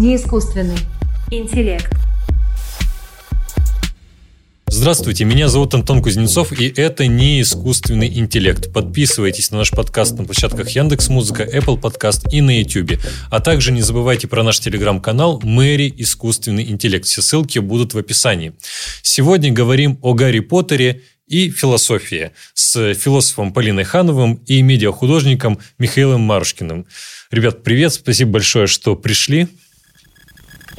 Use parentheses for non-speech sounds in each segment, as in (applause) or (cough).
Неискусственный интеллект. Здравствуйте, меня зовут Антон Кузнецов, и это не искусственный интеллект. Подписывайтесь на наш подкаст на площадках Яндекс Музыка, Apple Подкаст и на YouTube. А также не забывайте про наш телеграм-канал Мэри Искусственный интеллект. Все ссылки будут в описании. Сегодня говорим о Гарри Поттере и философии с философом Полиной Хановым и медиахудожником Михаилом Марушкиным. Ребят, привет, спасибо большое, что пришли.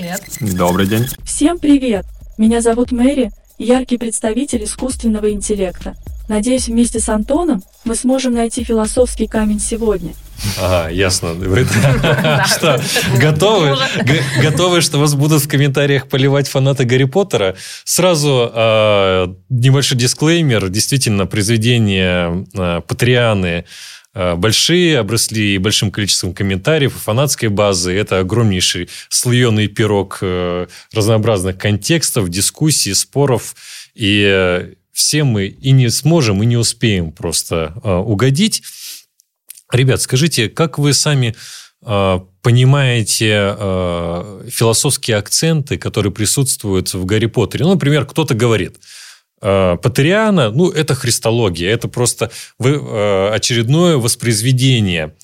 Привет. Добрый день. Всем привет! Меня зовут Мэри, яркий представитель искусственного интеллекта. Надеюсь, вместе с Антоном мы сможем найти философский камень сегодня. Ага, ясно. Вы (laughs) что, готовы? Готовы, что вас будут в комментариях поливать фанаты Гарри Поттера? Сразу а, небольшой дисклеймер. Действительно, произведения а, Патрианы большие, обросли большим количеством комментариев, фанатской базы. Это огромнейший слоеный пирог э, разнообразных контекстов, дискуссий, споров. И э, все мы и не сможем, и не успеем просто э, угодить. Ребят, скажите, как вы сами понимаете философские акценты, которые присутствуют в Гарри Поттере? Ну, например, кто-то говорит – Э, Патериана, ну, это христология, это просто э, очередное воспроизведение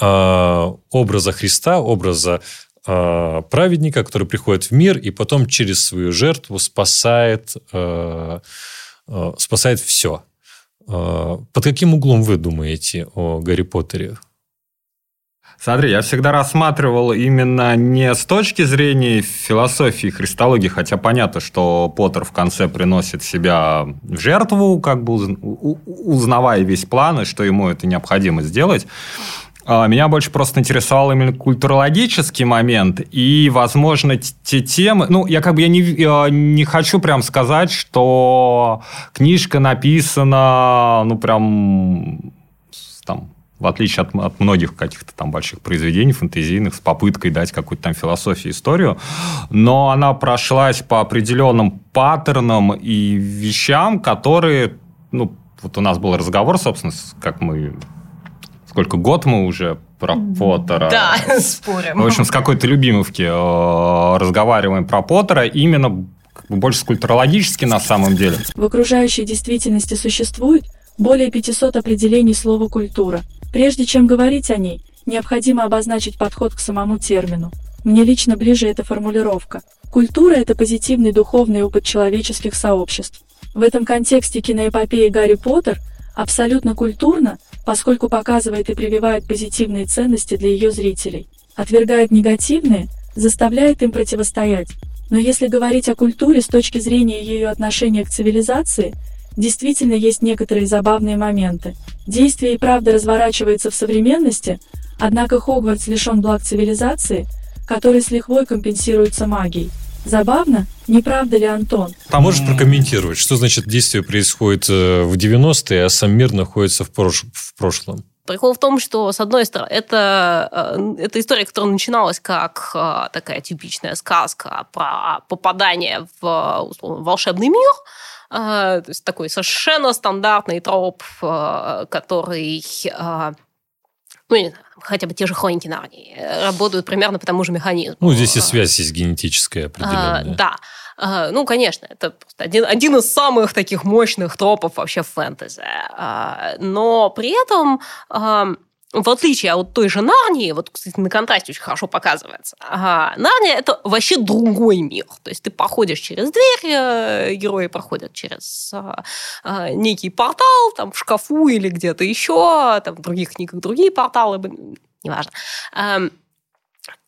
э, образа Христа, образа праведника, который приходит в мир и потом через свою жертву спасает, спасает все. Под каким углом вы думаете о Гарри Поттере? Смотри, я всегда рассматривал именно не с точки зрения философии христологии, хотя понятно, что Поттер в конце приносит себя в жертву, как бы узнавая весь план, и что ему это необходимо сделать. А, меня больше просто интересовал именно культурологический момент и, возможно, те темы... Ну, я как бы я не, не хочу прям сказать, что книжка написана, ну, прям в отличие от, от многих каких-то там больших произведений фэнтезийных, с попыткой дать какую-то там философию, историю, но она прошлась по определенным паттернам и вещам, которые, ну, вот у нас был разговор, собственно, как мы сколько год мы уже про Поттера. Да, (laughs) спорим. В общем, с какой-то любимовки э, разговариваем про Поттера именно как бы больше культурологически на самом деле. В окружающей действительности существует более 500 определений слова «культура», Прежде чем говорить о ней, необходимо обозначить подход к самому термину. Мне лично ближе эта формулировка. Культура – это позитивный духовный опыт человеческих сообществ. В этом контексте киноэпопея «Гарри Поттер» абсолютно культурна, поскольку показывает и прививает позитивные ценности для ее зрителей, отвергает негативные, заставляет им противостоять. Но если говорить о культуре с точки зрения ее отношения к цивилизации – Действительно есть некоторые забавные моменты. Действие и правда разворачивается в современности, однако Хогвартс лишен благ цивилизации, которые с лихвой компенсируются магией. Забавно, не правда ли, Антон? А можешь прокомментировать, что значит действие происходит э, в 90-е, а сам мир находится в, прош... в прошлом? Прикол в том, что, с одной стороны, это, э, это история, которая начиналась как э, такая типичная сказка про попадание в условно, волшебный мир, то есть такой совершенно стандартный троп, а, который а, ну, не знаю, хотя бы те же хроники Нарнии работают примерно по тому же механизму. Ну, здесь и связь есть генетическая определенная. А, да. А, ну, конечно, это один, один из самых таких мощных тропов вообще в фэнтези. А, но при этом в отличие от той же Нарнии, вот, кстати, на контрасте очень хорошо показывается, ага, Нарния – это вообще другой мир. То есть ты проходишь через дверь, э, герои проходят через а, а, некий портал, там, в шкафу или где-то еще, там, в других книгах другие порталы, неважно. Эм,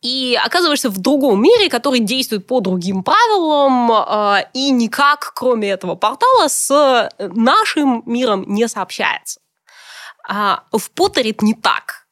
и оказываешься в другом мире, который действует по другим правилам э, и никак, кроме этого портала, с нашим миром не сообщается. А в Поттере не так.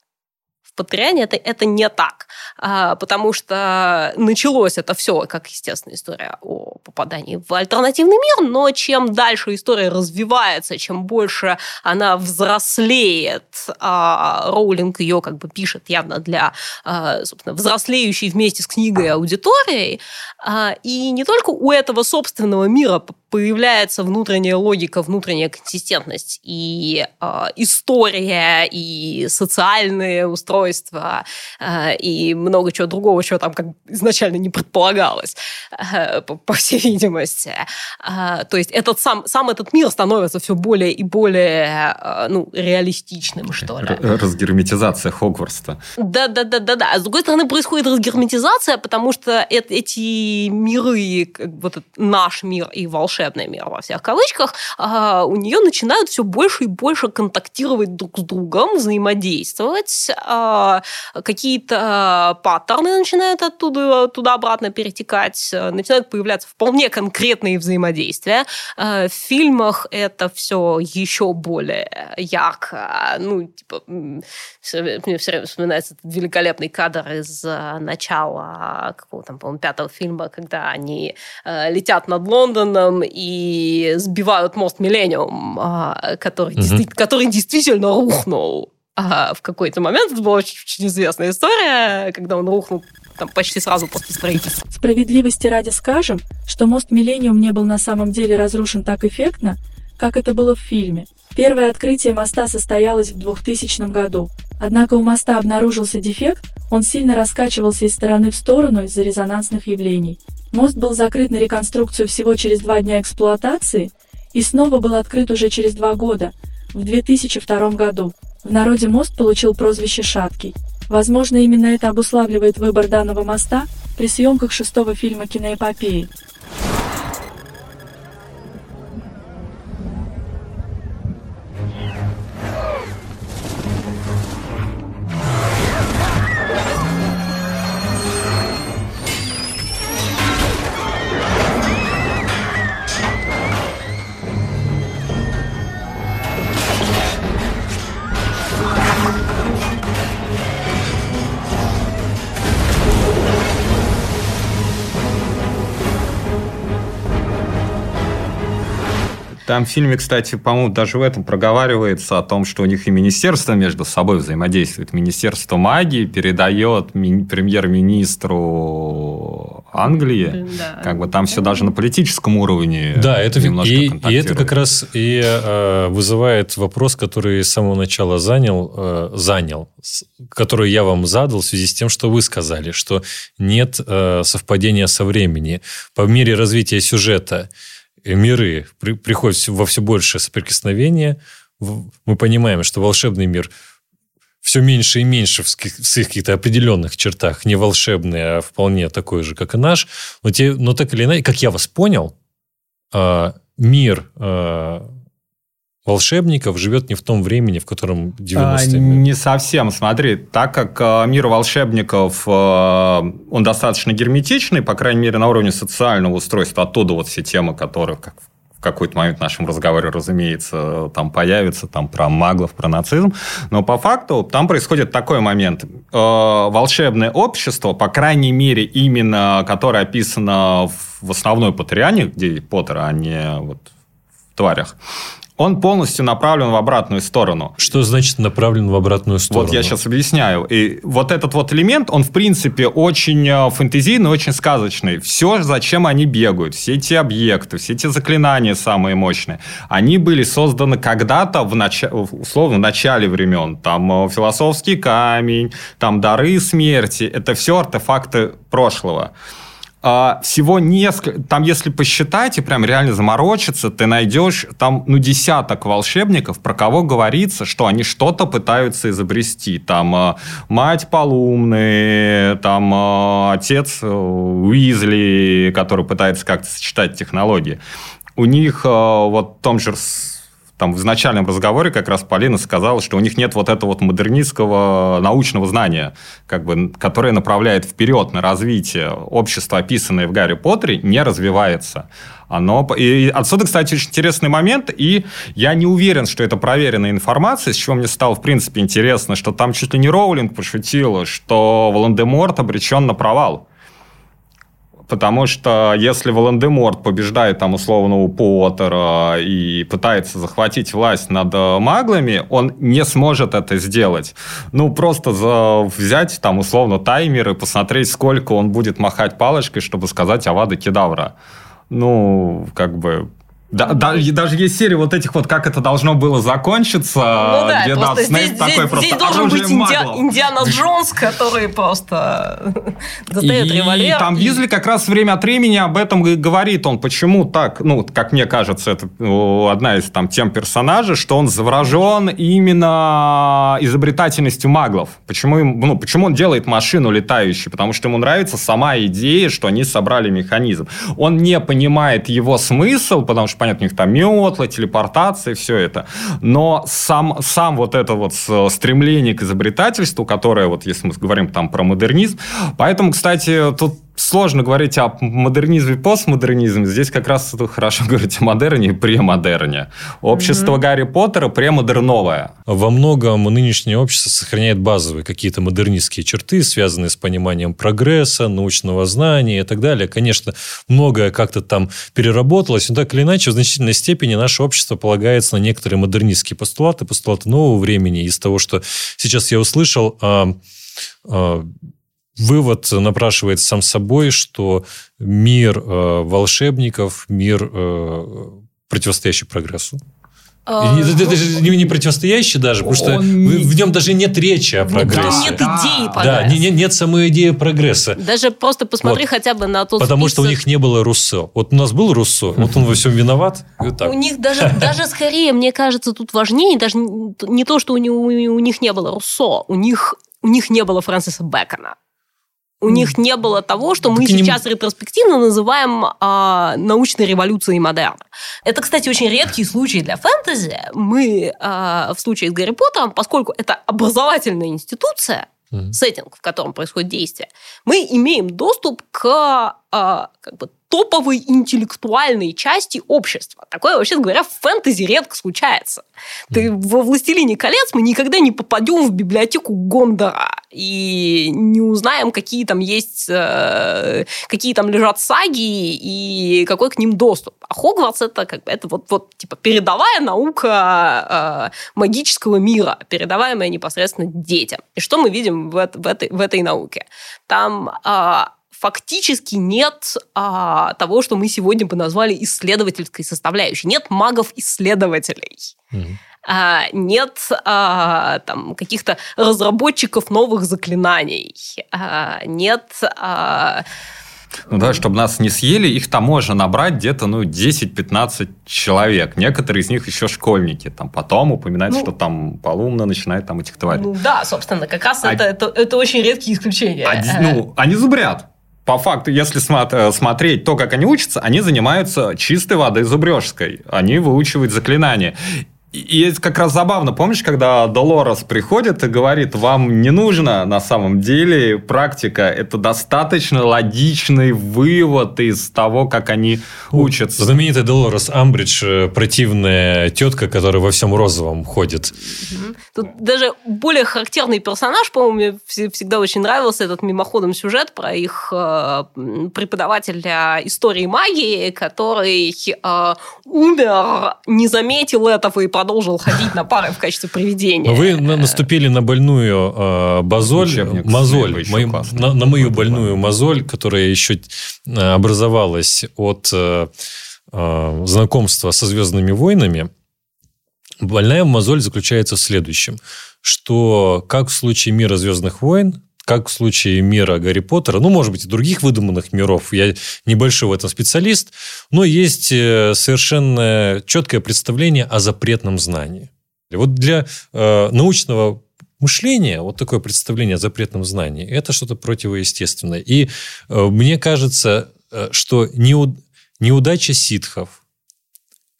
В Патреоне это, это не так. А, потому что началось это все, как, естественно, история о попадании в альтернативный мир, но чем дальше история развивается, чем больше она взрослеет, а Роулинг ее как бы пишет явно для, а, собственно, взрослеющей вместе с книгой аудиторией, а, и не только у этого собственного мира появляется внутренняя логика, внутренняя консистентность и э, история, и социальные устройства, устройства э, и много чего другого, чего там как изначально не предполагалось, э, по, всей видимости. Э, то есть этот сам, сам этот мир становится все более и более ну, реалистичным, что ли. Разгерметизация Хогвартса. Да-да-да-да-да. А с другой стороны, происходит разгерметизация, потому что эти миры, вот наш мир и волшебный мир во всех кавычках, у нее начинают все больше и больше контактировать друг с другом, взаимодействовать, какие-то паттерны начинают оттуда туда-обратно перетекать, начинают появляться вполне конкретные взаимодействия. А, в фильмах это все еще более ярко. Ну, типа, мне все время вспоминается этот великолепный кадр из начала какого там, по-моему, пятого фильма, когда они э, летят над Лондоном и сбивают мост Миллениум, э, который, угу. действи- который действительно рухнул а в какой-то момент. Это была очень, очень известная история, когда он рухнул там, почти сразу после строительства. Справедливости ради скажем, что мост Миллениум не был на самом деле разрушен так эффектно, как это было в фильме. Первое открытие моста состоялось в 2000 году. Однако у моста обнаружился дефект, он сильно раскачивался из стороны в сторону из-за резонансных явлений. Мост был закрыт на реконструкцию всего через два дня эксплуатации и снова был открыт уже через два года, в 2002 году. В народе мост получил прозвище «Шаткий». Возможно, именно это обуславливает выбор данного моста при съемках шестого фильма киноэпопеи. Там в фильме, кстати, по-моему, даже в этом проговаривается о том, что у них и министерство между собой взаимодействует. Министерство магии передает ми- премьер-министру Англии. Да. Как бы там все даже на политическом уровне да, это, и, и это как раз и э, вызывает вопрос, который с самого начала занял, э, занял, который я вам задал в связи с тем, что вы сказали, что нет э, совпадения со времени. По мере развития сюжета миры при, приходят во все большее соприкосновение. Мы понимаем, что волшебный мир все меньше и меньше в своих каких-то определенных чертах, не волшебный, а вполне такой же, как и наш. Но, те, но так или иначе, как я вас понял, а, мир а, волшебников живет не в том времени, в котором 90-е. А, не совсем. Смотри, так как э, мир волшебников, э, он достаточно герметичный, по крайней мере, на уровне социального устройства, оттуда вот все темы, которые как в какой-то момент в нашем разговоре, разумеется, там появятся, там про маглов, про нацизм. Но по факту там происходит такой момент. Э, волшебное общество, по крайней мере, именно которое описано в основной Патриане, где Поттер, а не вот в тварях, он полностью направлен в обратную сторону. Что значит направлен в обратную сторону? Вот я сейчас объясняю. И вот этот вот элемент, он в принципе очень э, фэнтезийный, очень сказочный. Все, зачем они бегают, все эти объекты, все эти заклинания самые мощные, они были созданы когда-то, в нач... условно, в начале времен. Там э, философский камень, там дары смерти. Это все артефакты прошлого. А, всего несколько, там если посчитать и прям реально заморочиться, ты найдешь там, ну, десяток волшебников, про кого говорится, что они что-то пытаются изобрести. Там а, мать Полумны, там а, отец э, Уизли, который пытается как-то сочетать технологии. У них вот в том же там в изначальном разговоре как раз Полина сказала, что у них нет вот этого вот модернистского научного знания, как бы, которое направляет вперед на развитие. Общество, описанное в Гарри Поттере, не развивается. Оно... И отсюда, кстати, очень интересный момент, и я не уверен, что это проверенная информация, с чего мне стало, в принципе, интересно, что там чуть ли не Роулинг пошутила, что Волан-де-Морт обречен на провал. Потому что если Волан-де-Морт побеждает там условного Поттера и пытается захватить власть над э, маглами, он не сможет это сделать. Ну, просто за... взять там условно таймер и посмотреть, сколько он будет махать палочкой, чтобы сказать Авада Кедавра. Ну, как бы Да, да, и даже есть серия вот этих вот, как это должно было закончиться, ну, да, где да, Снейп здесь, такой здесь, просто здесь должен быть Индиа, Индиана (laughs) Джонс, который просто (laughs) достает и, револьвер. И там Визли как раз время от времени об этом говорит. Он почему так, ну, как мне кажется, это одна из там тем персонажей, что он заворожен именно изобретательностью маглов. Почему, им, ну, почему он делает машину летающую? Потому что ему нравится сама идея, что они собрали механизм. Он не понимает его смысл, потому что понятно, у них там метла, телепортация, все это. Но сам, сам вот это вот стремление к изобретательству, которое, вот если мы говорим там про модернизм, поэтому, кстати, тут сложно говорить о модернизме и постмодернизме. Здесь как раз хорошо (laughs) говорить о модерне и премодерне. Общество mm-hmm. Гарри Поттера премодерновое. Во многом нынешнее общество сохраняет базовые какие-то модернистские черты, связанные с пониманием прогресса, научного знания и так далее. Конечно, многое как-то там переработалось, но так или иначе, в значительной степени наше общество полагается на некоторые модернистские постулаты, постулаты нового времени. Из того, что сейчас я услышал, а, а, вывод напрашивается сам собой, что мир э, волшебников, мир э, противостоящий прогрессу. А, это, это же не, не противостоящий даже, потому что он... в нем даже нет речи о прогрессе. Там нет идеи прогресса. Да, нет, нет самой идеи прогресса. Даже просто посмотри вот. хотя бы на тот Потому список. что у них не было Руссо. Вот у нас был Руссо, вот он во всем виноват. У них даже, даже скорее, мне кажется, тут важнее даже не то, что у, у них не было Руссо, у них, у них не было Фрэнсиса Бэкона у них не было того, что мы сейчас ретроспективно называем а, научной революцией модерна. Это, кстати, очень редкий случай для фэнтези. Мы а, в случае с Гарри Поттером, поскольку это образовательная институция, mm-hmm. сеттинг, в котором происходит действие, мы имеем доступ к а, как бы топовой интеллектуальной части общества. Такое, вообще говоря, в фэнтези редко случается. Ты во «Властелине колец» мы никогда не попадем в библиотеку Гондора и не узнаем, какие там есть, э, какие там лежат саги и какой к ним доступ. А Хогвартс это как бы это вот, вот типа передовая наука э, магического мира, передаваемая непосредственно детям. И что мы видим в, в, этой, в этой науке? Там э, фактически нет а, того, что мы сегодня бы назвали исследовательской составляющей. Нет магов-исследователей. Mm-hmm. А, нет а, там, каких-то разработчиков новых заклинаний. А, нет... А, ну да, чтобы нас не съели, их там можно набрать где-то ну, 10-15 человек. Некоторые из них еще школьники. Там потом упоминают, ну, что там полумно начинает там этих тварей. Ну да, собственно, как раз а, это, это, это очень редкие исключения. А, ну, они зубрят по факту, если э, смотреть то, как они учатся, они занимаются чистой водой зубрежской. Они выучивают заклинания. И это как раз забавно, помнишь, когда Долорес приходит и говорит, вам не нужно на самом деле практика, это достаточно логичный вывод из того, как они учатся. Знаменитый Долорес Амбридж, э, противная тетка, которая во всем розовом ходит. Тут даже более характерный персонаж, по-моему, мне всегда очень нравился этот мимоходом сюжет про их э, преподавателя истории магии, который э, умер, не заметил этого и продолжил ходить на пары в качестве привидения. Вы наступили на больную э, базоль, Учебник мозоль, мою, на, на мою больную мозоль, которая еще э, образовалась от э, э, знакомства со «Звездными войнами». Больная мозоль заключается в следующем, что как в случае мира «Звездных войн», как в случае мира Гарри Поттера, ну, может быть, и других выдуманных миров, я небольшой в этом специалист, но есть э, совершенно четкое представление о запретном знании. Вот для э, научного мышления, вот такое представление о запретном знании, это что-то противоестественное. И э, мне кажется, э, что неуд... неудача ситхов,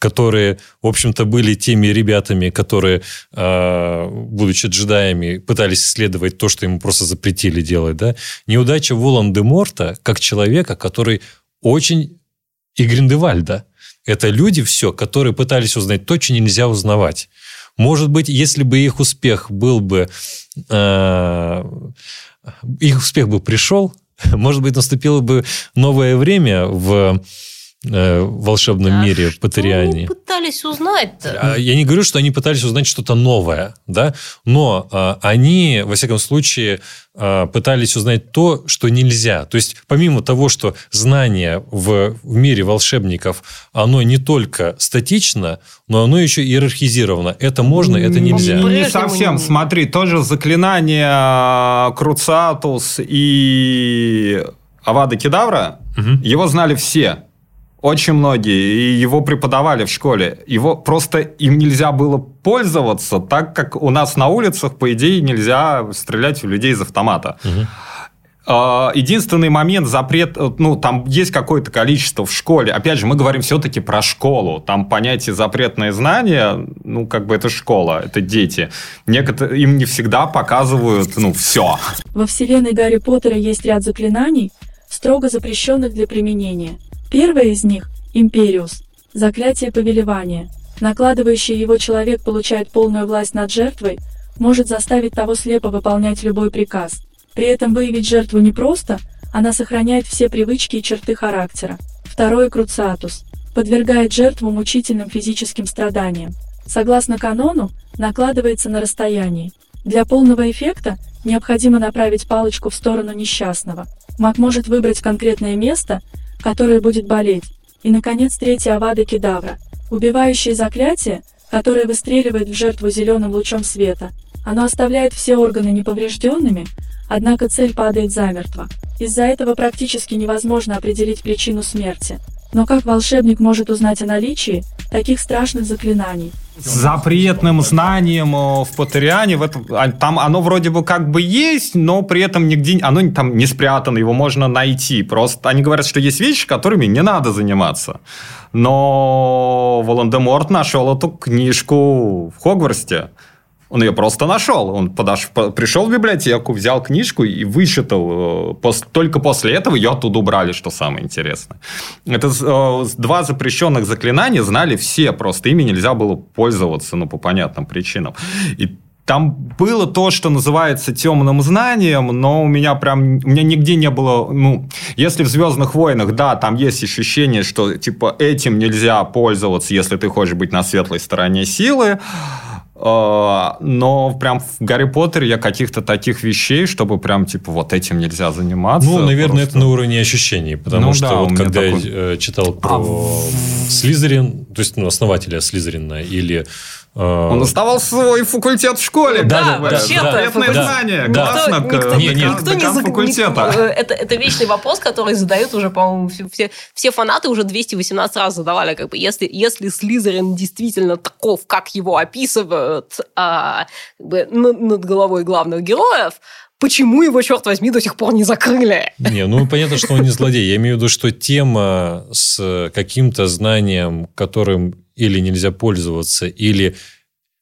которые, в общем-то, были теми ребятами, которые, а, будучи джедаями, пытались исследовать то, что ему просто запретили делать. Да? Неудача Волан-де-Морта как человека, который очень... И Гриндевальда. Это люди все, которые пытались узнать то, что нельзя узнавать. Может быть, если бы их успех был бы... Э, их успех бы пришел, (laughs) может быть, наступило бы новое время в э, волшебном А мире что Патериане. они пытались узнать-то? А, Я не говорю, что они пытались узнать что-то новое, да, но а, они, во всяком случае, а, пытались узнать то, что нельзя. То есть, помимо того, что знание в, в мире волшебников, оно не только статично, но оно еще иерархизировано. Это можно, это нельзя. Не совсем. Смотри, тоже заклинание э, Круцатус и Авада Кедавра, Мгм. его знали все. Очень многие. И его преподавали в школе. Его просто им нельзя было пользоваться, так как у нас на улицах, по идее, нельзя стрелять в людей из автомата. А, Единственный момент запрет, ну, там есть какое-то количество в школе. Опять же, мы говорим все-таки про школу. Там понятие запретное знание, ну, как бы это школа, это дети. Некоторые, им не всегда показывают, ну, все. Во вселенной Гарри Поттера есть ряд заклинаний, строго запрещенных для применения. Первое из них – Империус – заклятие повелевания. Накладывающий его человек получает полную власть над жертвой, может заставить того слепо выполнять любой приказ. При этом выявить жертву непросто, она сохраняет все привычки и черты характера. Второе – Круциатус – подвергает жертву мучительным физическим страданиям. Согласно канону, накладывается на расстоянии. Для полного эффекта необходимо направить палочку в сторону несчастного. Маг может выбрать конкретное место, которое будет болеть. И, наконец, третье Авада Кедавра – убивающее заклятие, которое выстреливает в жертву зеленым лучом света. Оно оставляет все органы неповрежденными, однако цель падает замертво. Из-за этого практически невозможно определить причину смерти. Но как волшебник может узнать о наличии таких страшных заклинаний? Запретным знанием э, в Патериане, в этом, а, там оно вроде бы как бы есть, но при этом нигде, оно там не спрятано, его можно найти. Просто они говорят, что есть вещи, которыми не надо заниматься. Но Волан-де-Морт нашел эту книжку в Хогвартсе. Он ее просто нашел. Он подош... по- пришел в библиотеку, взял книжку и вычитал. Э, Только после этого ее оттуда убрали, что самое интересное. Это э, два запрещенных заклинания знали все, просто ими нельзя было пользоваться, ну, по понятным причинам. И там было то, что называется темным знанием, но у меня прям, у меня нигде не было, ну, если в «Звездных войнах», да, там есть ощущение, что, типа, этим нельзя пользоваться, если ты хочешь быть на светлой стороне силы, но прям в Гарри Поттере я каких-то таких вещей, чтобы прям, типа, вот этим нельзя заниматься. Ну, наверное, просто- это на уровне ощущений, потому Ну что да, вот когда такой- я э, читал А про в- Слизерин, то есть ну, основателя Слизерина или э, Он оставал свой факультет в школе. Да, да, бы. да, Секретное да, знание. Да. Классно. Никто, никто, не- декан- никто не факультета. никто- э, это, это вечный вопрос, который задают уже, по-моему, все, все, все фанаты уже 218 раз задавали. Как бы, если, если Слизерин действительно таков, как его описывают а, как бы, над, над головой главных героев, почему его, черт возьми, до сих пор не закрыли? Не, ну понятно, что он не злодей. Я имею в виду, что тема с каким-то знанием, которым или нельзя пользоваться, или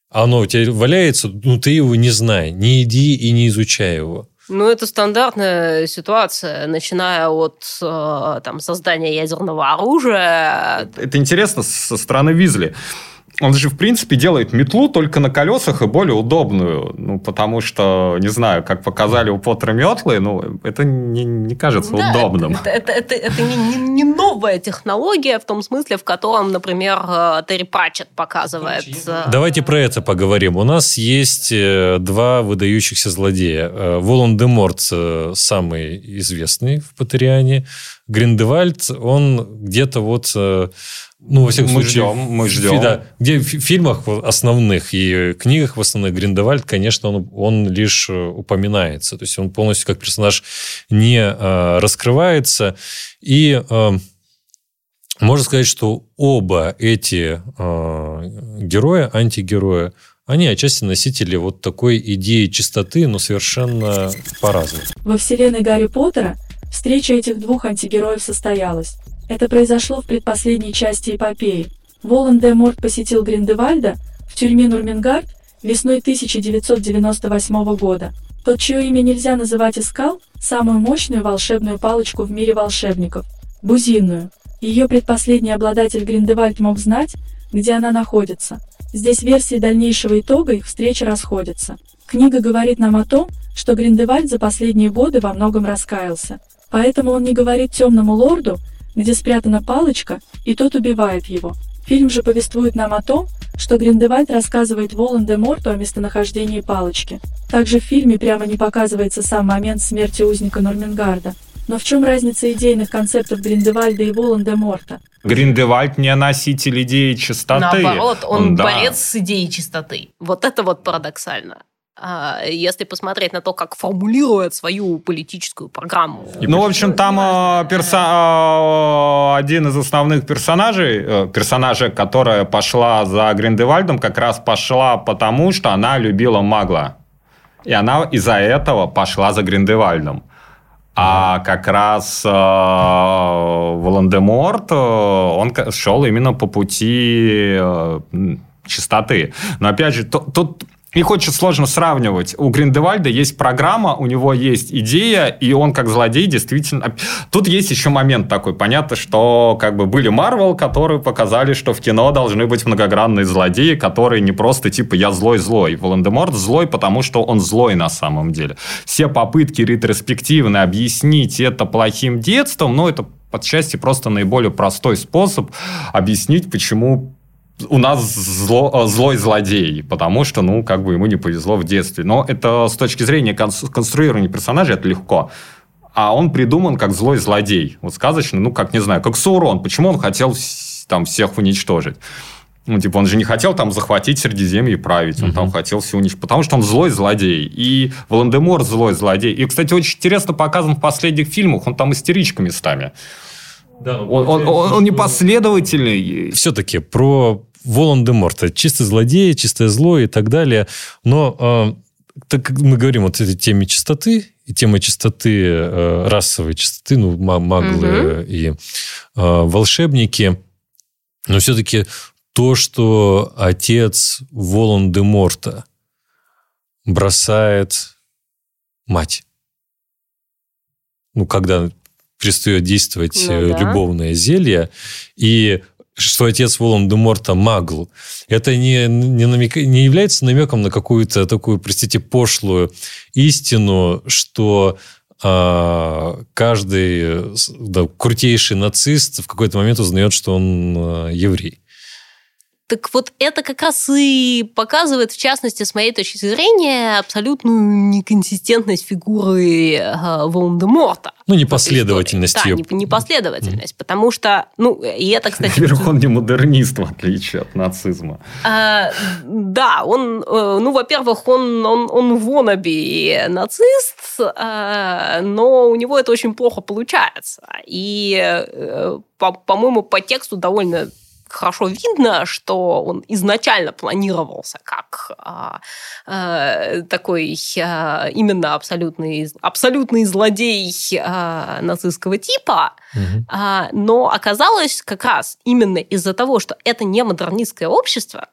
оно у тебя валяется, ну ты его не знай, не иди и не изучай его. Ну, это стандартная ситуация, начиная от э, там, создания ядерного оружия. Это интересно со стороны Визли. Он же, в принципе, делает метлу только на колесах и более удобную. Ну, потому что, не знаю, как показали у Поттера метлы, ну, это не, не кажется Да, удобным. Это, это, это, это не, не- не новая технология в том смысле, в котором, например, э, Терри Пратчет показывает. э, Давайте про это поговорим. У нас есть э, два выдающихся злодея. Волан-де-Морт самый известный в Патериане. Гриндевальд, он где-то вот... э, Ну, во всяком Мы случае... ждем, мы в- ждем. Да, где в фильмах основных и книгах в основных Гриндевальд, конечно, он, он лишь э, упоминается. То есть он полностью как персонаж не э, раскрывается. И э, можно сказать, что оба эти э, героя, антигероя, они отчасти носители вот такой идеи чистоты, но совершенно по-разному. Во вселенной Гарри Поттера встреча этих двух антигероев состоялась. Это произошло в предпоследней части эпопеи. Волан-де-Морт посетил Гриндевальда в тюрьме Нурмингард весной 1998 года. Тот, чье имя нельзя называть, искал самую мощную волшебную палочку в мире волшебников – Бузинную. Ее предпоследний обладатель Гриндевальд мог знать, где она находится. Здесь версии дальнейшего итога их встречи расходятся. Книга говорит нам о том, что Гриндевальд за последние годы во многом раскаялся. Поэтому он не говорит темному лорду, где спрятана палочка, и тот убивает его. Фильм же повествует нам о том, что Гриндевальд рассказывает Волан-де-Морту о местонахождении палочки. Также в фильме прямо не показывается сам момент смерти узника Нормингарда. Но в чем разница идейных концептов Гриндевальда и Волан-де-Морта? Гриндевальд не носитель идеи чистоты. Наоборот, он, да. борец с идеей чистоты. Вот это вот парадоксально. А, если посмотреть на то, как формулирует свою политическую программу. Ну, в общем, там э, перса... э, один из основных персонажей, э, персонажа, которая пошла за Гриндевальдом, как раз пошла потому, что она любила Магла. И она из-за этого пошла за Гриндевальдом. А как раз э, Волан-де-Морт, э, он шел именно по пути э, чистоты. Но опять же, тут их очень сложно сравнивать. У Гриндевальда есть программа, у него есть идея, и он как злодей действительно... Тут есть еще момент такой. Понятно, что как бы были Марвел, которые показали, что в кино должны быть многогранные злодеи, которые не просто типа «я злой-злой». Волан-де-Морт злой, потому что он злой на самом деле. Все попытки ретроспективно объяснить это плохим детством, ну, это подчасти просто наиболее простой способ объяснить, почему у нас зло, э, злой злодей, потому что, ну, как бы ему не повезло в детстве. Но это с точки зрения конструирования персонажа это легко. А он придуман как злой злодей. Вот сказочно, ну, как, не знаю, как Саурон. Почему он хотел там всех уничтожить? Ну, типа, он же не хотел там захватить Средиземье и править. Он угу. там хотел все уничтожить. Потому что он злой злодей. И Волан-де-Мор злой злодей. И, кстати, очень интересно показан в последних фильмах. Он там истеричка местами. Да, он, он, он, он непоследовательный. Все-таки про Волан-де-Морта. Чисто злодей, чистое зло и так далее. Но э, так как мы говорим вот этой теме чистоты, и тема чистоты, э, расовой чистоты, ну, маглы угу. и э, волшебники, но все-таки то, что отец Волан-де-Морта бросает мать. Ну, когда перестает действовать ну, э, да. любовное зелье, и что отец Волан-де-Морта магл, это не, не, намек, не является намеком на какую-то такую, простите, пошлую истину, что а, каждый да, крутейший нацист в какой-то момент узнает, что он а, еврей. Так вот это как раз и показывает, в частности, с моей точки зрения, абсолютную неконсистентность фигуры э, Волан-де-Морта. Ну, непоследовательность Да, непоследовательность, потому что, ну, и это, кстати... Во-первых, он не модернист, в отличие от нацизма. А, да, он, э, ну, во-первых, он, он, он вонаби нацист, а, но у него это очень плохо получается. И, э, по-моему, по тексту довольно хорошо видно, что он изначально планировался как а, а, такой а, именно абсолютный, абсолютный злодей а, нацистского типа, угу. а, но оказалось как раз именно из-за того, что это не модернистское общество,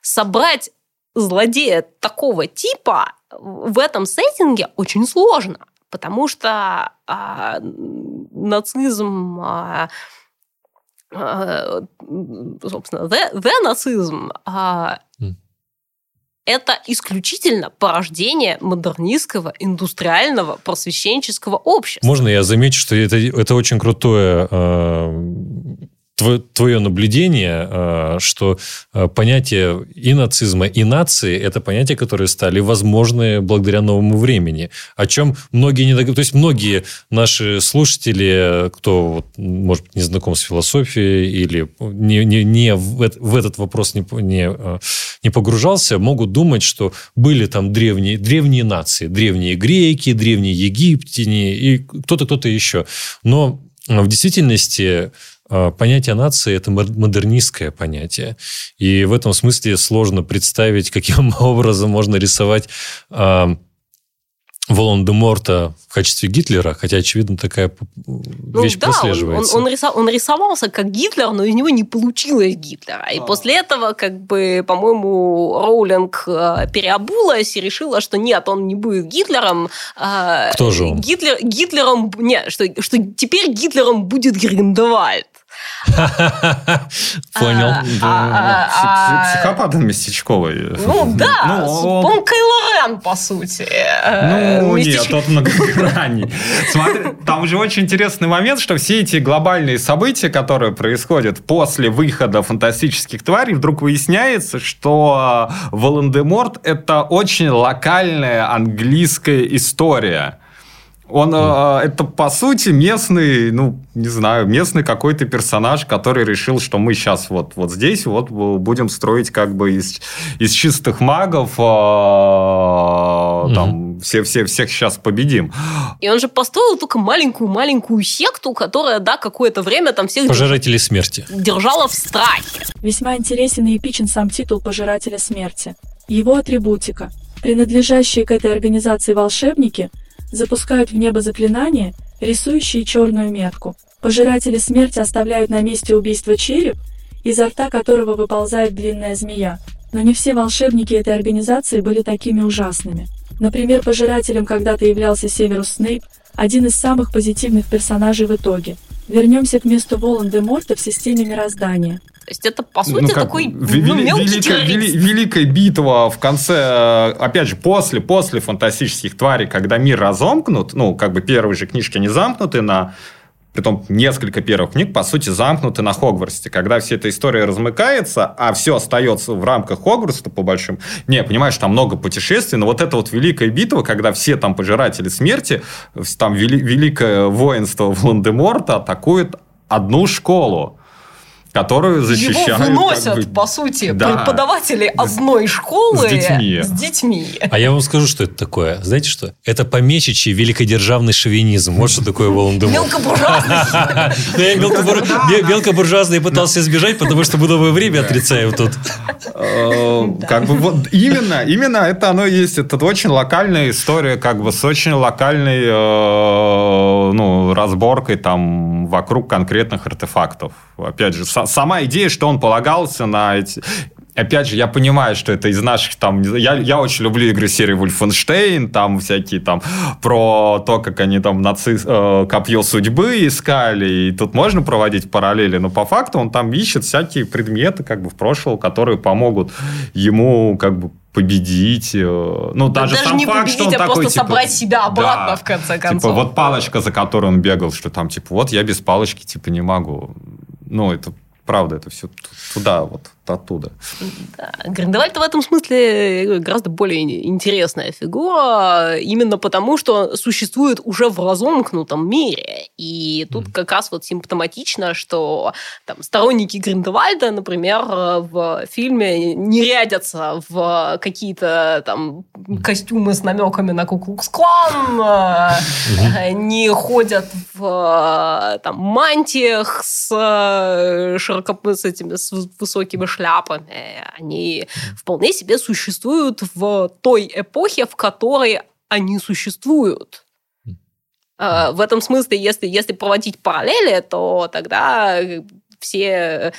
собрать злодея такого типа в этом сеттинге очень сложно, потому что а, нацизм а, собственно, the, the нацизм mm. это исключительно порождение модернистского, индустриального, просвещенческого общества. Можно я замечу, что это, это очень крутое твое наблюдение, э, что э, понятие и нацизма, и нации – это понятия, которые стали возможны благодаря новому времени, о чем многие не дог... То есть, многие наши слушатели, кто, может быть, не знаком с философией или не, не, не в, этот вопрос не, не, э, не погружался, могут думать, что были там древние, древние нации, древние греки, древние египтяне и кто-то, кто-то еще. Но в действительности понятие нации – это модернистское понятие. И в этом смысле сложно представить, каким (laughs) образом можно рисовать а, Волан-де-Морта в качестве Гитлера, хотя, очевидно, такая ну, вещь да, прослеживается. Он, он, он, рисов, он рисовался как Гитлер, но из него не получилось Гитлера. И а. после этого, как бы, по-моему, Роулинг э, переобулась и решила, что нет, он не будет Гитлером. Кто же он? Гитлер, Гитлером... Нет, что, что теперь Гитлером будет Гриндевальд. (laughs) Понял. А, а, Психопатом местечковый. Ну да, Ну, он Кайло Рен, по сути. Ну, Местеч- нет, тот многогранний. (laughs) Смотри, там же очень интересный момент, что все эти глобальные события, которые происходят после выхода фантастических тварей, вдруг выясняется, что Волан-де-Морт — это очень локальная английская история. Он, э, это, по сути, местный, ну, не знаю, местный какой-то персонаж, который решил, что мы сейчас вот, вот здесь вот будем строить как бы из, из чистых магов, э, там, все, все, всех сейчас победим. И он же построил только маленькую-маленькую секту, которая, да, какое-то время там всех Пожиратели смерти. держала в страхе. Весьма интересен и эпичен сам титул Пожирателя Смерти. Его атрибутика. Принадлежащие к этой организации волшебники запускают в небо заклинания, рисующие черную метку. Пожиратели Смерти оставляют на месте убийства череп, изо рта которого выползает длинная змея. Но не все волшебники этой организации были такими ужасными. Например, пожирателем когда-то являлся Северус Снейп, один из самых позитивных персонажей в итоге. Вернемся к месту Волан-де-Морта в системе мироздания. То есть это, по сути, Ну, как такой ви- ну, вели- мелкий великая, вели- великая битва в конце, э, опять же, после, после фантастических тварей, когда мир разомкнут, ну, как бы первые же книжки не замкнуты на притом несколько первых книг, по сути, замкнуты на Хогвартсе. Когда вся эта история размыкается, а все остается в рамках Хогвартса, по большим... Не, понимаешь, там много путешествий, но вот эта вот великая битва, когда все там пожиратели смерти, там вели- великое воинство Волан-де-Морта атакует одну школу, которую защищают... Его как выносят, бы, по сути, да. преподаватели одной школы с детьми. с детьми. А я вам скажу, что это такое. Знаете что? Это помещичий великодержавный шовинизм. Вот что такое Волан-де-Морт. Мелкобуржуазный. (laughs) Ну, мелкобуржуазный пытался избежать, потому что мы новое время отрицаем тут. Э, Как бы вот именно, именно это оно есть. Это очень локальная история, как бы с очень локальной э, ну, разборкой там вокруг конкретных артефактов. Опять же, са- сама идея, что он полагался на эти... Опять же, я понимаю, что это из наших там... Я, я очень люблю игры серии Wolfenstein, там всякие там про то, как они там наци... э, копье судьбы искали, и тут можно проводить параллели, но по факту он там ищет всякие предметы как бы в прошлом, которые помогут ему как бы победить. э, Ну, даже, Даже сам не факт, что он победить, а такой, просто типа, собрать себя обратно, да, в конце Типа, концов. вот палочка, за которой он бегал, что там, типа, вот я без палочки, типа, не могу. Ну, это правда, это все туда, вот оттуда. Да. Гриндевальд в этом смысле гораздо более интересная фигура, именно потому, что существует уже в разомкнутом мире. И тут как раз вот симптоматично, что там, сторонники Гриндевальда, например, в фильме не рядятся в какие-то там костюмы с намеками на Куклукс-клан, э, не ходят в э, там, мантиях с, э, широко, с этими с высокими шляпами. Они вполне себе существуют в той эпохе, в которой они существуют. Э, В этом смысле, если, если проводить параллели, то тогда все э,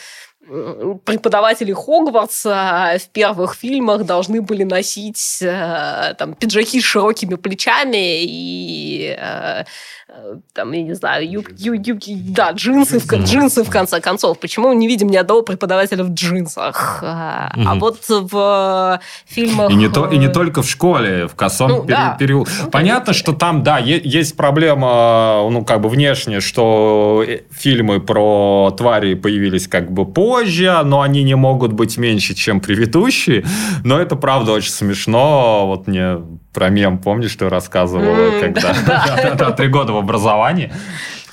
преподаватели Хогвартса в первых фильмах должны были носить э, там, пиджаки с широкими плечами и э, э, там, я не знаю, юб- ю- юбки, да, джинсы, в, джинсы в конце концов. Почему мы не видим ни одного преподавателя в джинсах? А а вот в фильмах... И не, то, и не только в школе, в косом Ну, пере- да. периоде. Ну, Понятно, что там, да, е- есть проблема, ну, как бы внешне, что фильмы про твари появились как бы позже, но они не могут быть меньше, чем предыдущие. Но это, правда, очень смешно. Вот мне про мем, помнишь, что я рассказывала, когда (laughs) да, да. (laughs) три года в образовании.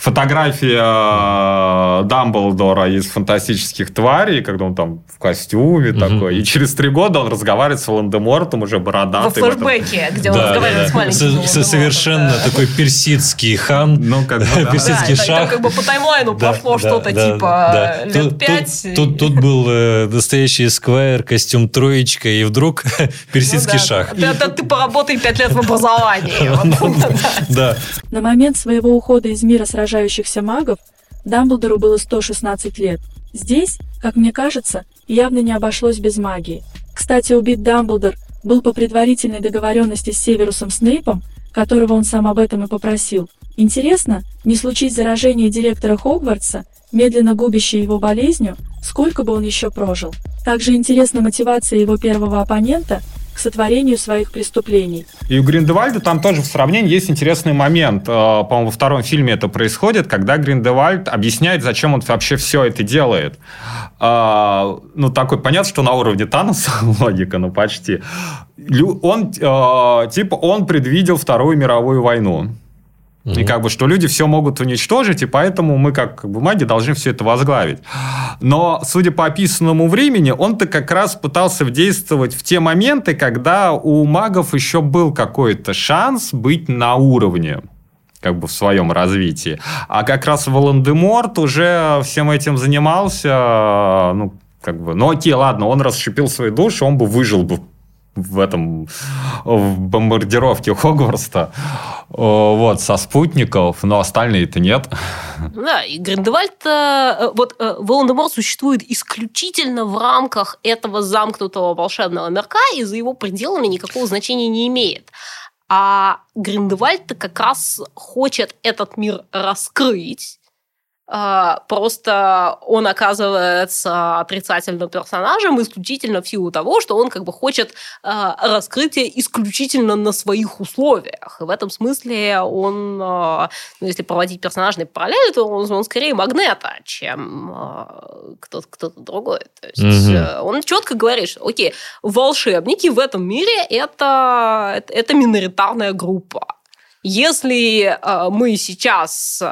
Фотография э, Дамблдора из фантастических тварей, когда он там в костюме Мгм. такой. И через три года он разговаривает с Волан-де-Мортом уже Во бородатый. в этом- флешбеке, где он Да, разговаривает да, с да. маленьким Со- Совершенно да. такой персидский хан. (laughs) Ну, как бы, да. (laughs) Персидский Да, там шах. как бы по таймлайну Да, прошло да, что-то да, типа да. лет Тут- пять. Тут, тут, тут был э, настоящий сквайр, костюм троечка, и вдруг (laughs) персидский Ну да. шах. Ты, ты- ты поработай пять лет в образовании. Вот, да. Да. На момент своего ухода из мира сражающихся магов Дамблдору было 116 лет. Здесь, как мне кажется, явно не обошлось без магии. Кстати, убит Дамблдор был по предварительной договоренности с Северусом Снейпом, которого он сам об этом и попросил. Интересно, не случись заражение директора Хогвартса, медленно губящей его болезнью, сколько бы он еще прожил. Также интересна мотивация его первого оппонента к сотворению своих преступлений. И у Гриндевальда там тоже в сравнении есть интересный момент. Э, по-моему, во втором фильме это происходит, когда Гриндевальд объясняет, зачем он вообще все это делает. Э, ну, такой, понятно, что на уровне Таноса (laughs) логика, ну, почти. Он, э, типа, он предвидел Вторую мировую войну. Угу. И как бы, что люди все могут уничтожить, и поэтому мы, как, как бы маги, должны все это возглавить. Но, судя по описанному времени, он-то как раз пытался действовать в те моменты, когда у магов еще был какой-то шанс быть на уровне как бы в своем развитии. А как раз Волан-де-Морт уже всем этим занимался, ну, как бы, ну окей, ладно, он расщепил свои души, он бы выжил бы в этом в бомбардировке Хогвартса вот, со спутников, но остальные-то нет. Да, и Гриндевальд, э, вот э, Волан-де-Морт существует исключительно в рамках этого замкнутого волшебного мирка, и за его пределами никакого значения не имеет. А Гриндевальд как раз хочет этот мир раскрыть, просто он оказывается отрицательным персонажем исключительно в силу того, что он как бы хочет а, раскрытия исключительно на своих условиях. И в этом смысле он, а, ну, если проводить персонажные параллели, то он, он скорее магнета, чем кто-то, кто-то другой. То есть угу. он четко говорит, что, окей, волшебники в этом мире это, это миноритарная группа. Если э, мы сейчас э,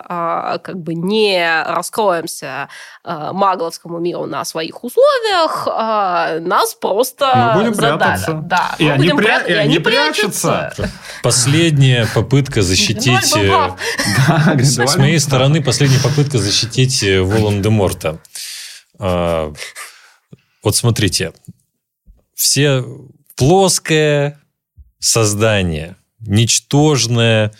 как бы не раскроемся э, магловскому миру на своих условиях, э, нас просто мы будем задавят. прятаться. Да, и, они пря... пря... и они прячутся. Последняя попытка защитить... (laughs) С моей стороны, последняя попытка защитить Волан-де-Морта. Вот смотрите, все плоское создание – ничтожное,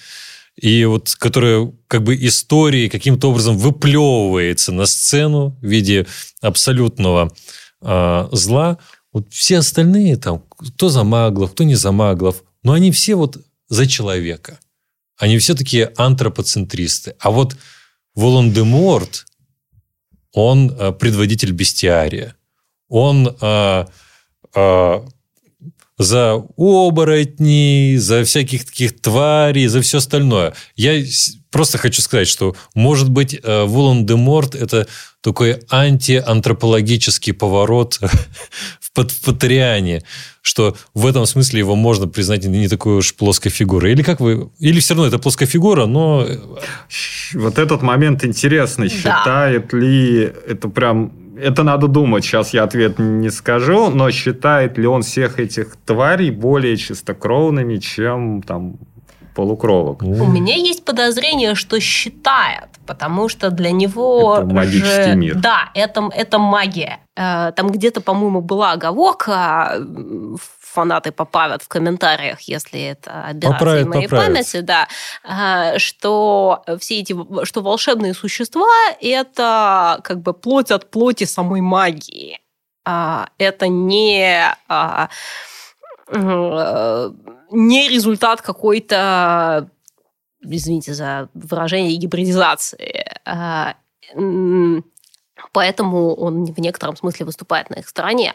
и вот которое как бы историей каким-то образом выплевывается на сцену в виде абсолютного э, зла. Вот все остальные там, кто за маглов, кто не за маглов, но они все вот за человека. Они все такие антропоцентристы. А вот Волан-де-Морт, он э, предводитель бестиария. Он э, э, за оборотней, за всяких таких тварей, за все остальное. Я просто хочу сказать, что, может быть, э, Волан-де-Морт – это такой антиантропологический поворот (laughs) в Патриане, что в этом смысле его можно признать не такой уж плоской фигурой. Или как вы... Или все равно это плоская фигура, но... Вот этот момент интересный. Да. Считает ли это прям это надо думать, сейчас я ответ не скажу, но считает ли он всех этих тварей более чистокровными, чем там полукровок? У меня есть подозрение, что считает, потому что для него... Это магический же... мир. Да, это, это магия. Э, там где-то, по-моему, была оговорка фанаты поправят в комментариях, если это операции моей поправят. памяти, да, а, что все эти, что волшебные существа – это как бы плоть от плоти самой магии. А, это не а, не результат какой-то, извините за выражение, гибридизации. Поэтому он в некотором смысле выступает на их стороне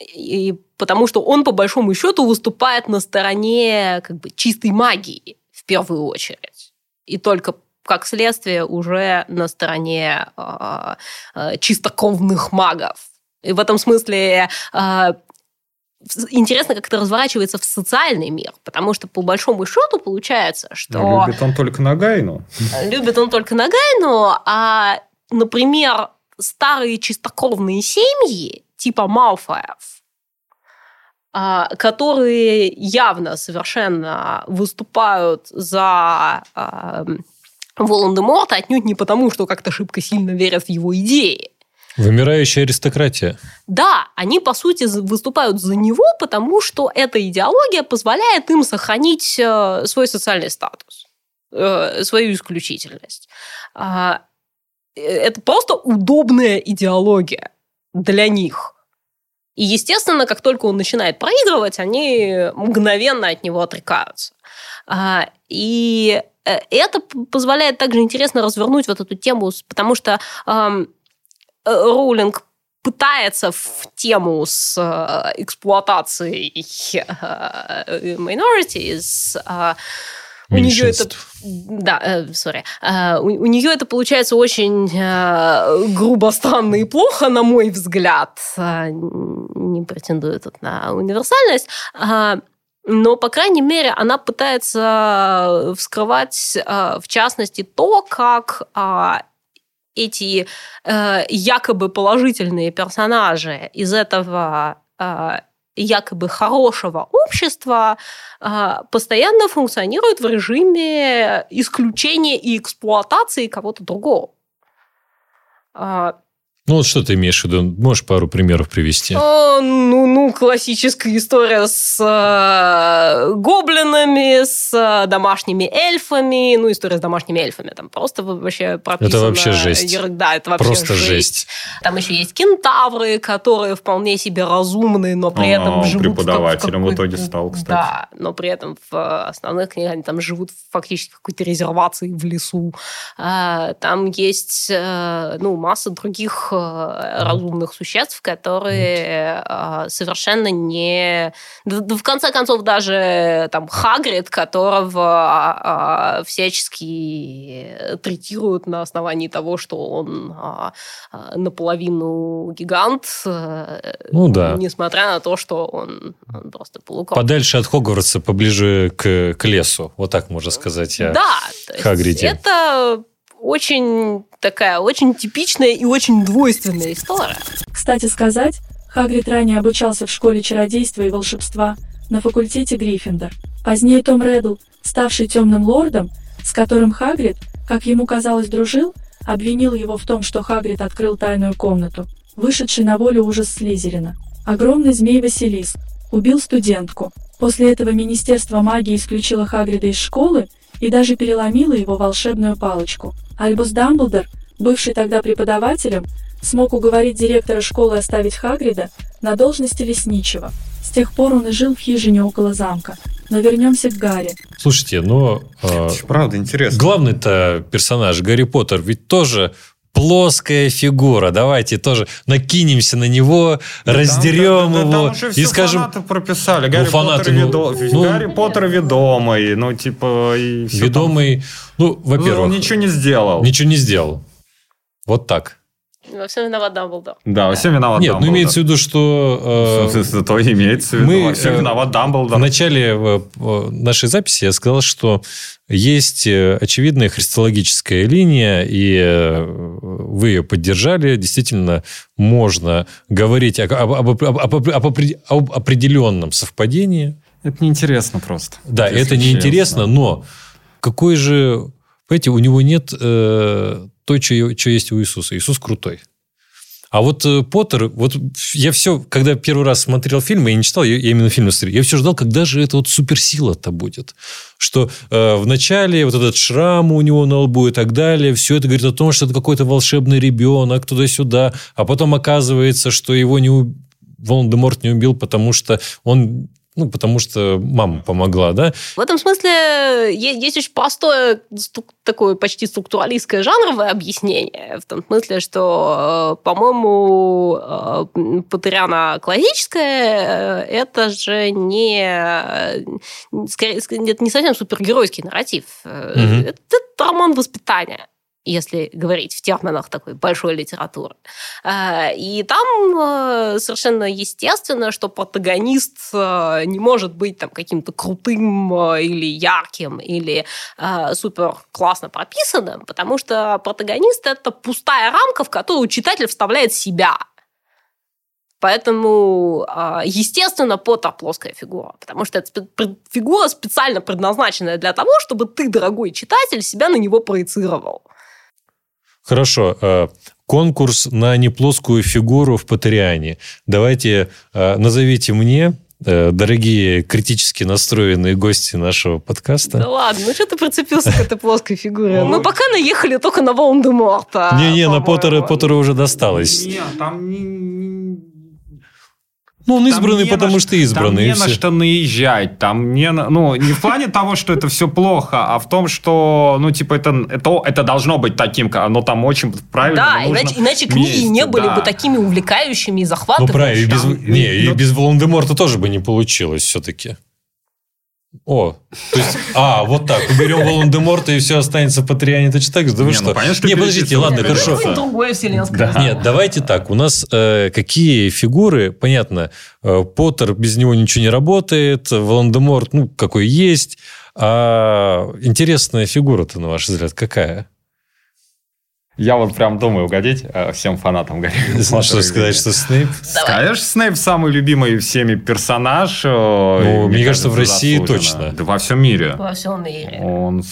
и потому что он, по большому счету, выступает на стороне как бы чистой магии в первую очередь. И только как следствие уже на стороне э, э, чистокровных магов. И в этом смысле э, интересно, как это разворачивается в социальный мир, потому что по большому счету получается, что... Но любит он только Нагайну. Любит он только Нагайну, а, например, старые чистокровные семьи типа Малфоев, а, которые явно совершенно выступают за а, Волан-де-Морта отнюдь не потому, что как-то шибко сильно верят в его идеи. Вымирающая аристократия. Да, они, по сути, выступают за него, потому что эта идеология позволяет им сохранить э, свой социальный статус, э, свою исключительность. А, э, это просто удобная идеология для них. И, естественно, как только он начинает проигрывать, они мгновенно от него отрекаются. А, и это позволяет также интересно развернуть вот эту тему, потому что эм, Роулинг пытается в тему с э, эксплуатацией э, minorities э, у нее это да, э, сори, э, у, у нее это получается очень э, грубо, странно и плохо, на мой взгляд, э, не претендую тут на универсальность. Э, но, по крайней мере, она пытается вскрывать, э, в частности, то, как э, эти э, якобы положительные персонажи из этого э, якобы хорошего общества э, постоянно функционируют в режиме исключения и эксплуатации кого-то другого. Ну, вот что ты имеешь в виду? Можешь пару примеров привести? О, ну, ну, классическая история с э, гоблинами, с э, домашними эльфами. Ну, история с домашними эльфами. Там просто вообще прописано... Это вообще жесть. Да, это вообще Просто жесть. жесть. Там еще есть кентавры, которые вполне себе разумные, но при этом А, живут... преподавателем в какой- итоге стал, кстати. Да, но при этом в основных книгах они там живут фактически в какой-то резервации в лесу. А, Там есть, э, ну, масса других разумных существ, которые э, совершенно не... Да, в конце концов, даже там Хагрид, которого э, всячески третируют на основании того, что он э, э, наполовину гигант, э, Ну да. несмотря на то, что он, просто полукровка. Подальше от Хогвартса, поближе к, к лесу. Вот так можно сказать. Я. Да, Хагриде. это очень такая, очень типичная и очень двойственная история. Кстати сказать, Хагрид ранее обучался в школе чародейства и волшебства на факультете Гриффиндор. Позднее Том Реддл, ставший темным лордом, с которым Хагрид, как ему казалось, дружил, обвинил его в том, что Хагрид открыл тайную комнату, вышедший на волю ужас Слизерина. Огромный змей Василиск убил студентку. После этого Министерство магии исключило Хагрида из школы и даже переломило его волшебную палочку. Альбус Дамблдор, бывший тогда преподавателем, смог уговорить директора школы оставить Хагрида на должности лесничего. С тех пор он и жил в хижине около замка. Но вернемся к Гарри. Слушайте, но э, Правда, интересно. главный-то персонаж Гарри Поттер ведь тоже плоская фигура. Давайте тоже накинемся на него, раздерем Да, да, да, его там уже и все скажем... фанаты прописали. Гарри, фанаты, Поттер, ну, ведо- ну- Гарри Поттер ведомый. Ну, типа, и Ведомый, ну, там. во-первых, Он ничего не сделал. ничего не сделал. Вот так. Во всем виноват Дамблдор. Да, всем виноват Нет, ну Дамблдор. имеется в виду, что... э, Зато имеется в виду. мы, во всем э, виноват В Дамблдор. начале э, э, нашей записи я сказал, что есть очевидная христологическая линия, и вы ее поддержали. Действительно, можно говорить о- об, об- об- об- об опре- об определенном совпадении. Это неинтересно просто. Да, если это честно. неинтересно, но какой же... Понимаете, у него нет э, то, что есть у Иисуса. Иисус крутой. А вот э, Поттер, вот я все, когда первый раз смотрел фильм, я не читал, я, я именно фильм смотрел, я все ждал, когда же это вот суперсила-то будет. Что э, в начале вот этот шрам у него на лбу и так далее, все это говорит о том, что это какой-то волшебный ребенок туда-сюда, а потом оказывается, что его не у- Волан-де-Морт не убил, потому что он ну, потому что мама помогла, да? В этом смысле е- есть очень простое такое почти структуралистское жанровое объяснение. В том смысле, что, э, по-моему, э, м, Патериана классическая э, это же не, скорее, ск- это не совсем супергеройский нарратив. Мгм. Это, это роман воспитания если говорить в терминах такой большой литературы. Э, И там э, совершенно естественно, что протагонист э, не может быть там каким-то крутым э, или ярким, или супер классно прописанным, потому что протагонист – это пустая рамка, в которую читатель вставляет себя. Поэтому, естественно, Поттер плоская фигура, потому что это фигура специально предназначенная для того, чтобы ты, дорогой читатель, себя на него проецировал. Хорошо. э, Конкурс на неплоскую фигуру в Патериане. Давайте э, назовите мне, э, дорогие критически настроенные гости нашего подкаста. Да ладно, ну что ты прицепился к этой плоской фигуре? Мы пока наехали только на Волан-де-Морта. Не-не, на. Поттера, Поттера уже досталось. Нет, там Ну, он Там избранный, не потому на что избранный. Там не на всё. что наезжать, там не на- ну не в плане того, что это все плохо, а в том, что ну типа это это это должно быть таким, оно там очень правильно. Да, иначе, иначе книги вместе, не были да. бы такими увлекающими и Ну, захватывающими. правильно, и без, Там- не, и ну- без Волан-де-Морта тоже бы не получилось все-таки. О, то есть, а, вот так, уберем Волан-де-Морта, и все останется по Триане точно так же? Да вы Не, что? ну, понятно, что не, подождите, ладно, хорошо. Какое-нибудь другое вселенское. Да. Нет, давайте так. У нас э, какие фигуры, понятно, э, Поттер, без него ничего не работает, Волан-де-Морт, ну, какой есть. А интересная фигура-то, на ваш взгляд, какая? Я вот прям думаю угодить э, всем фанатам Гарри Поттера. Что сказать, что Снейп? Конечно, Снейп самый любимый всеми персонаж. э, Ну, мне кажется, в России точно. Да во всем мире. Во всем мире. Он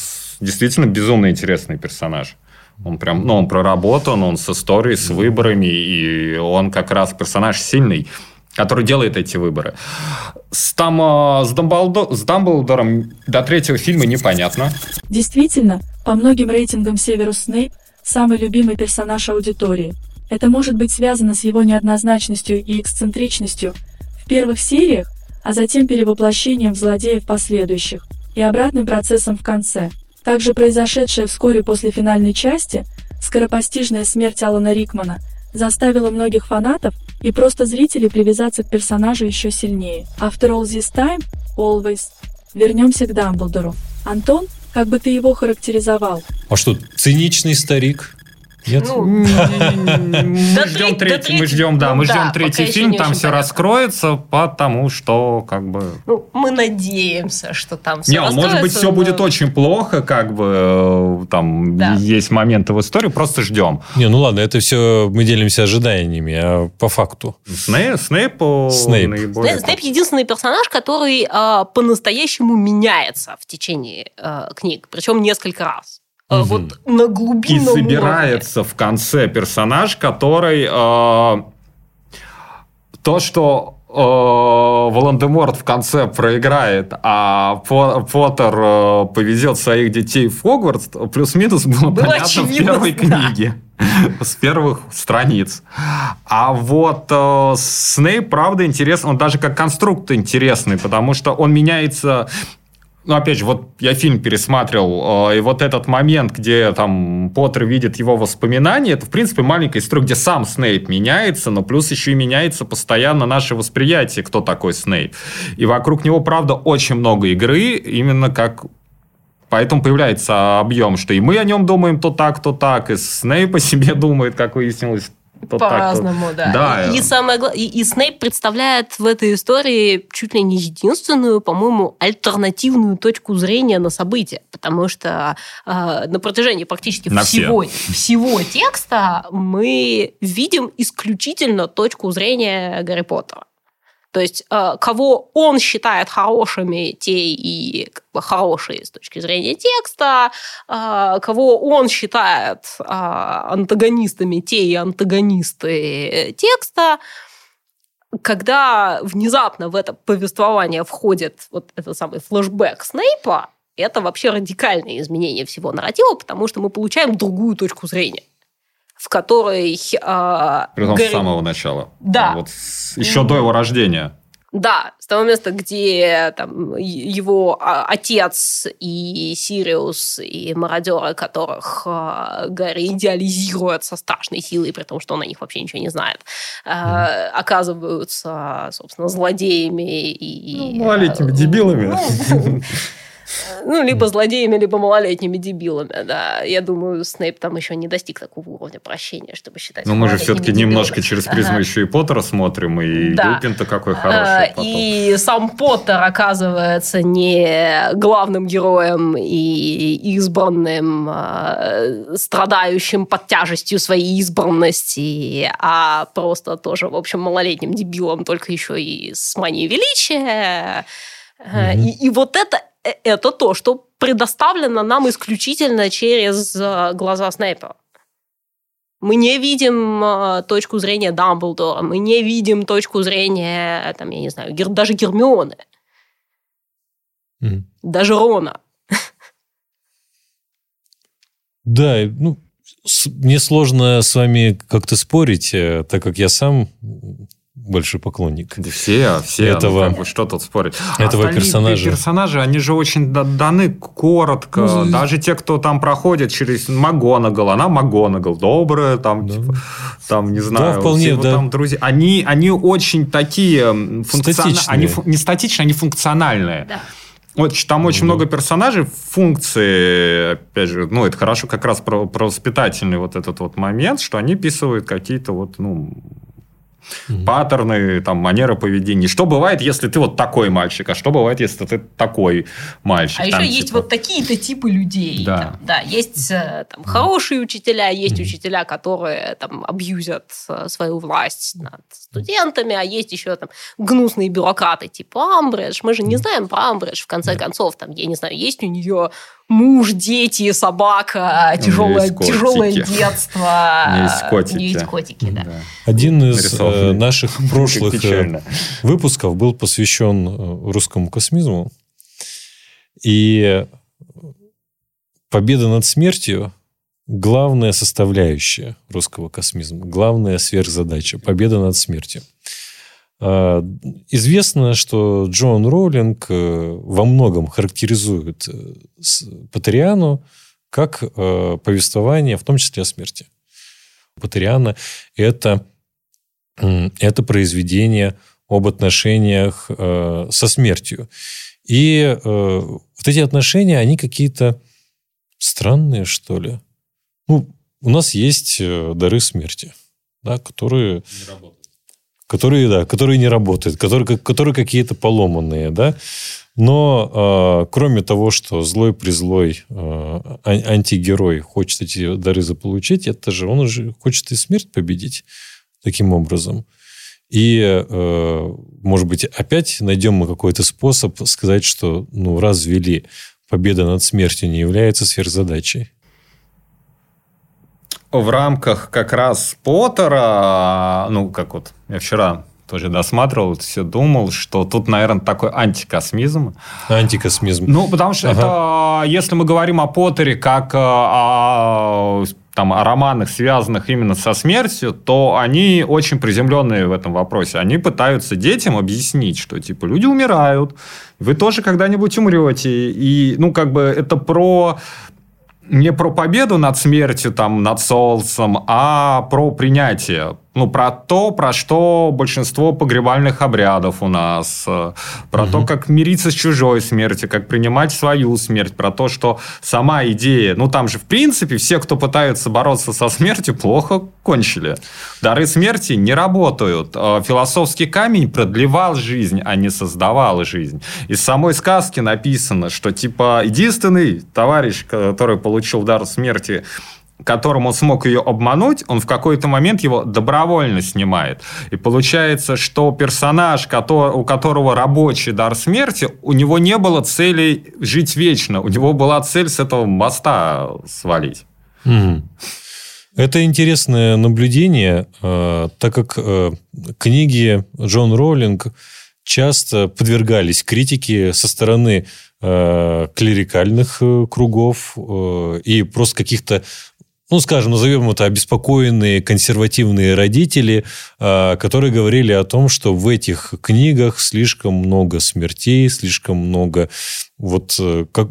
действительно безумно интересный персонаж. Он прям, ну, он проработан, он с историей, с выборами, и он как раз персонаж сильный, который делает эти выборы. С, там, э, с, Дамблдо- с Дамблдором до третьего фильма непонятно. Действительно, по многим рейтингам Северус Снейп – самый любимый персонаж аудитории. Это может быть связано с его неоднозначностью и эксцентричностью в первых сериях, а затем перевоплощением в злодея в последующих, и обратным процессом в конце. Также произошедшая вскоре после финальной части скоропостижная смерть Алана Рикмана заставила многих фанатов и просто зрителей привязаться к персонажу еще сильнее. After all this time, always. Вернемся к Дамблдору. Антон, как бы ты его характеризовал? А что, циничный старик? Нет? Ну, (laughs) Мы ждем третий, мы ждем, да, мы ждем третий фильм, там все раскроется, потому что как бы Ну, мы надеемся, что там все Не, ну, может быть, все будет очень плохо, как бы э, там есть моменты в истории, просто ждем. Не, ну ладно, это все мы делимся ожиданиями, а по факту. Снейп, Снейп, э, Снейп. единственный персонаж, который а, по-настоящему меняется в течение а, книг, причем несколько раз. Мгм. Вот на И глубинном уровне. собирается в конце персонаж, который... э, то, что э, Волан-де-Морт в конце проиграет, а По- Поттер э, повезет своих детей в Хогвартс, плюс-минус было, Было понятно в очевидно, первой да. книге. С первых страниц. А вот э, Снейп, правда, интересный. Он даже как конструкт интересный, потому что он меняется... Ну, опять же, вот я фильм пересматривал, э, и вот этот момент, где там Поттер видит его воспоминания, это, в принципе, маленькая история, где сам Снейп меняется, но плюс еще и меняется постоянно наше восприятие, кто такой Снейп. И вокруг него, правда, очень много игры, именно как Поэтому появляется объем, что и мы о нем думаем то так, то так, и Снейп о себе (laughs) думает, как выяснилось, По-разному, да. Да. И, самое гла- и, и Снейп представляет в этой истории чуть ли не единственную, по-моему, альтернативную точку зрения на события, потому что э, на протяжении практически На все. всего, всего текста мы видим исключительно точку зрения Гарри Поттера. То есть, э, кого он считает хорошими, те и хорошие с точки зрения текста, э, кого он считает э, антагонистами, те и антагонисты текста. Когда внезапно в это повествование входит вот этот самый флешбэк Снейпа, это вообще радикальное изменение всего нарратива, потому что мы получаем другую точку зрения, в которой... э, Притом Гарри- с самого начала. Да. Вот с- еще до его рождения. Да, с того места, где там, его а, отец и Сириус, и мародеры, которых а, Гарри идеализирует со страшной силой, при том, что он о них вообще ничего не знает, а, оказываются, собственно, злодеями и... Ну, малолетними дебилами. Ну, ну, либо злодеями, либо малолетними дебилами, да. Я думаю, Снейп там еще не достиг такого уровня прощения, чтобы считать Но мы же все-таки дебилами. немножко через призму Ага. еще и Поттера смотрим, и Да. Люпин-то какой А, хороший потом. И сам Поттер оказывается не главным героем и избранным, а, страдающим под тяжестью своей избранности, а просто тоже, в общем, малолетним дебилом, только еще и с манией величия. Мгм. И, и вот это, э, это то, что предоставлено нам исключительно через а, глаза Снейпа. Мы не видим э, точку зрения Дамблдора, мы не видим точку зрения, там, я не знаю, даже Гермионы, Мгм. даже Рона. Да, ну, мне сложно с вами как-то спорить, э, так как я сам большой поклонник. Да все, все. Ну, этого, ну, как бы, что тут спорить? Этого персонажа. персонажи, они же очень даны коротко. Ну, Даже те, кто там проходит через МакГонагал, она МакГонагал, добрая, там, да. типа, там, не знаю, да, вполне, все да. там друзья. Они, они очень такие функциональные. Они не статичные, они функциональные. Да. Вот там очень mm-hmm. много персонажей, функции, опять же, ну, это хорошо как раз про, про воспитательный вот этот вот момент, что они описывают какие-то вот, ну, угу. паттерны, там, манеры поведения. Что бывает, если ты вот такой мальчик, а что бывает, если ты такой мальчик? А там, еще типа... есть вот такие-то типы людей. Да, там, да есть э, там, хорошие учителя, есть учителя, которые там абьюзят э, свою власть над студентами, а есть еще там гнусные бюрократы типа Амбридж. Мы же не знаем про Амбридж, в конце концов, там, я не знаю, есть у нее муж, дети, собака, тяжелое, тяжелое (laughs) детство. Не есть котики. Есть котики, да. да. Один из э, наших (laughs) прошлых э, выпусков был посвящен э, русскому космизму. И победа над смертью главная составляющая русского космизма, главная сверхзадача – победа над смертью. А, известно, что Джон Роулинг э, во многом характеризует э, Патериану как э, повествование, в том числе о смерти. Патериана – это, это произведение об отношениях со смертью. И вот эти отношения, они какие-то странные, что ли. Ну, у нас есть дары смерти, да, которые... Не работают которые, да, которые не работают, которые, которые какие-то поломанные, да. Но э, кроме того, что злой призлой э, антигерой хочет эти дары заполучить, это же он уже хочет и смерть победить таким образом. И, э, может быть, опять найдем мы какой-то способ сказать, что, ну, развели победа над смертью не является сверхзадачей в рамках как раз Поттера, ну, как вот я вчера тоже досматривал, все думал, что тут, наверное, такой антикосмизм. Антикосмизм. Ну, потому что ага. это, если мы говорим о Поттере как э, о, там, о романах, связанных именно со смертью, то они очень приземленные в этом вопросе. Они пытаются детям объяснить, что, типа, люди умирают, вы тоже когда-нибудь умрете. И, ну, как бы это про не про победу над смертью, там, над солнцем, а про принятие ну, про то, про что большинство погребальных обрядов у нас, э, про угу. то, как мириться с чужой смертью, как принимать свою смерть, про то, что сама идея, ну, там же, в принципе, все, кто пытаются бороться со смертью, плохо кончили. Дары смерти не работают. Э, философский камень продлевал жизнь, а не создавал жизнь. Из самой сказки написано, что, типа, единственный товарищ, который получил дар смерти, которым он смог ее обмануть, он в какой-то момент его добровольно снимает. И получается, что персонаж, у которого рабочий дар смерти, у него не было цели жить вечно. У него была цель с этого моста свалить. Угу. Это интересное наблюдение, э, так как э, книги Джон Роулинг часто подвергались критике со стороны э, клерикальных кругов и просто каких-то ну, скажем, назовем это обеспокоенные консервативные родители, а, которые говорили о том, что в этих книгах слишком много смертей, слишком много вот э, как,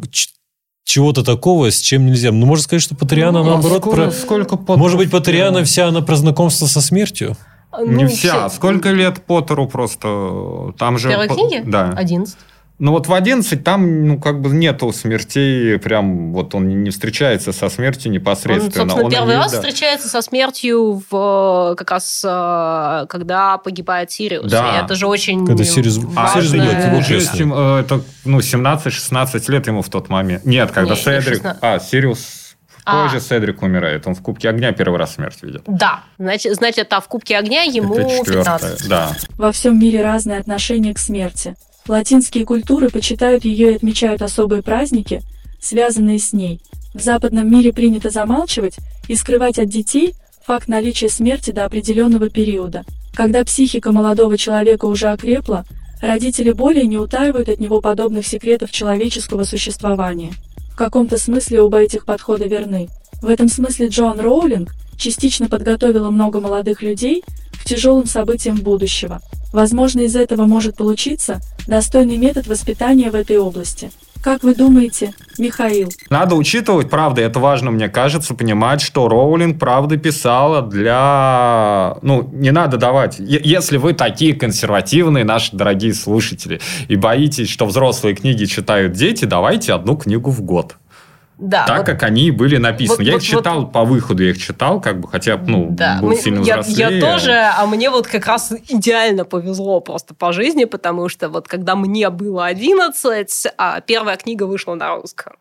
чего-то такого, с чем нельзя. Ну, можно сказать, что Патриана, ну, наоборот, сколько, про... сколько Может быть, Патриана вся она про знакомство со смертью? Ну, Не вся. Все... Сколько лет Поттеру просто? Там же... Первой книге? Да. 11. Ну вот в 11 там, ну, как бы нету смертей, прям вот он не встречается со смертью непосредственно. Он, собственно, он первый раз да. встречается со смертью в как раз э, когда погибает Сириус. Да. И это же очень Когда Сириус, а, Сириус бьет, э, это, ну, 17-16 лет ему в тот момент. Нет, когда не, Седрик... 16... А, Сириус а. позже Седрик умирает. Он в Кубке огня первый раз смерть видит. Да. Значит, значит а в Кубке огня ему это 15. Да. Во всем мире разные отношения к смерти. Латинские культуры почитают ее и отмечают особые праздники, связанные с ней. В западном мире принято замалчивать и скрывать от детей факт наличия смерти до определенного периода. Когда психика молодого человека уже окрепла, родители более не утаивают от него подобных секретов человеческого существования. В каком-то смысле оба этих подхода верны. В этом смысле Джон Роулинг частично подготовила много молодых людей тяжелым событиям будущего. Возможно, из этого может получиться достойный метод воспитания в этой области. Как вы думаете, Михаил? Надо учитывать, правда, это важно, мне кажется, понимать, что Роулинг, правда, писала для... Ну, не надо давать... Если вы такие консервативные, наши дорогие слушатели, и боитесь, что взрослые книги читают дети, давайте одну книгу в год. Да, так, вот, как они были написаны. Вот, я вот, их читал вот, по выходу, я их читал, как бы, хотя, ну, да, был мы, сильно я, взрослее. Я тоже, а мне вот как раз идеально повезло просто по жизни, потому что вот когда мне было 11, а первая книга вышла на русском.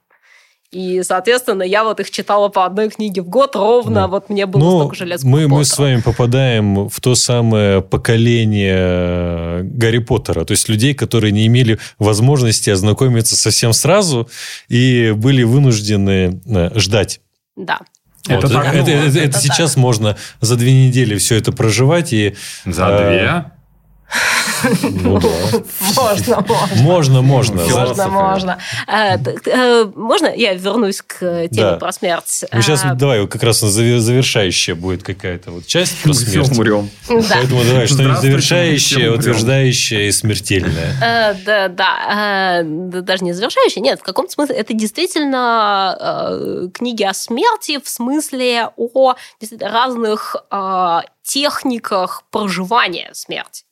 И, соответственно, я вот их читала по одной книге в год ровно, да. вот мне было Но ну, столько же лет. Мы, мы с вами попадаем в то самое поколение Гарри Поттера, то есть людей, которые не имели возможности ознакомиться совсем сразу и были вынуждены э, ждать. Да. Вот. Это, так, это, это, это, это сейчас так. можно за две недели все это проживать и за э, две ну да. Можно, можно. Можно, можно. Можно, можно. Э, э, можно я вернусь к теме про смерть? Мы сейчас, э, давай, как раз завершающая будет какая-то вот часть про смерть. Все умрем. Поэтому давай, что-нибудь завершающее, утверждающее и смертельное. Да, да. Даже не завершающее, нет, в каком-то смысле это действительно книги о смерти в смысле о разных техниках проживания смерти.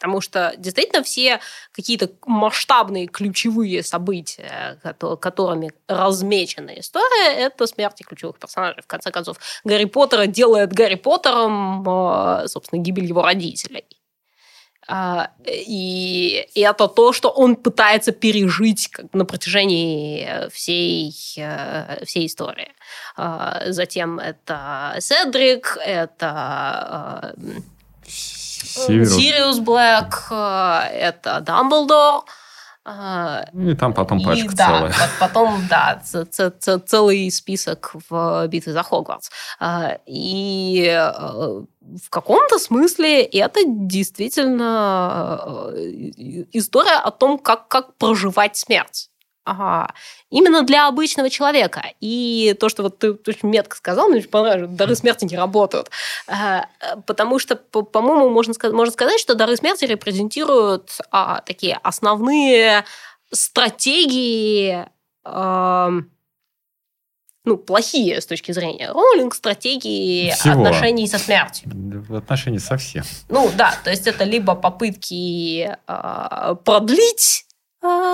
Потому что действительно все какие-то масштабные ключевые события, которыми размечена история, это смерти ключевых персонажей. В конце концов, Гарри Поттера делает Гарри Поттером, э, собственно, гибель его родителей. А, и, это то, что он пытается пережить на протяжении всей, э, всей истории. А, затем это Седрик, это э, Сириус, Блэк, э, это Дамблдор. Э, и там потом пачка и, целая. Да, потом, да, целый список в битве за Хогвартс. Э, и в каком-то смысле это действительно история о том, как, как проживать смерть. Ага. Именно для обычного человека. И то, что вот ты очень метко сказал, мне очень понравилось, дары смерти не работают. Э, потому что, по-моему, можно, можно сказать, что дары смерти репрезентируют а, такие основные стратегии а, ну, плохие с точки зрения Роулинг стратегии Всего. отношений со смертью. В отношении со всем. Ну да, то есть это либо попытки э, продлить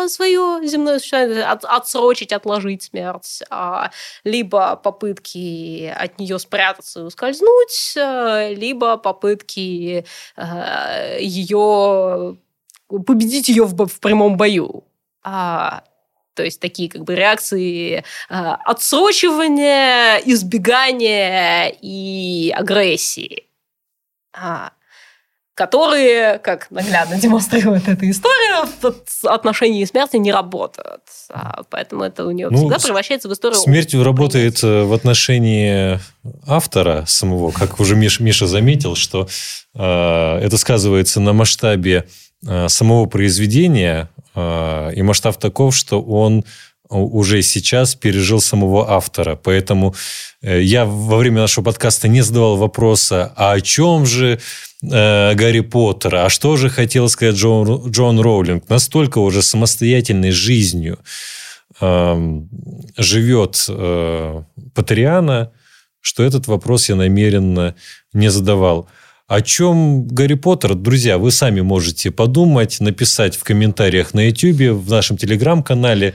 свое земное существование, от, отсрочить, отложить смерть, а, либо попытки от нее спрятаться и ускользнуть, а, либо попытки ее победить ее в, в прямом бою. А, то есть такие как бы реакции а, отсрочивания, избегания и агрессии. А, которые, как наглядно (laughs) демонстрирует эта история, в отношении смерти не работают. А поэтому это у нее ну, всегда превращается в историю... Смертью работает э, в отношении автора самого, как уже Миша, Миша заметил, что э, это сказывается на масштабе э, самого произведения, э, и масштаб таков, что он уже сейчас пережил самого автора. Поэтому э, я во время нашего подкаста не задавал вопроса, а о чем же э, Гарри Поттера, а что же хотел сказать Джон, Джон Роулинг? Настолько уже самостоятельной жизнью э, живет э, Патриана, что этот вопрос я намеренно не задавал. О чем Гарри Поттер, друзья, вы сами можете подумать, написать в комментариях на YouTube, в нашем телеграм-канале.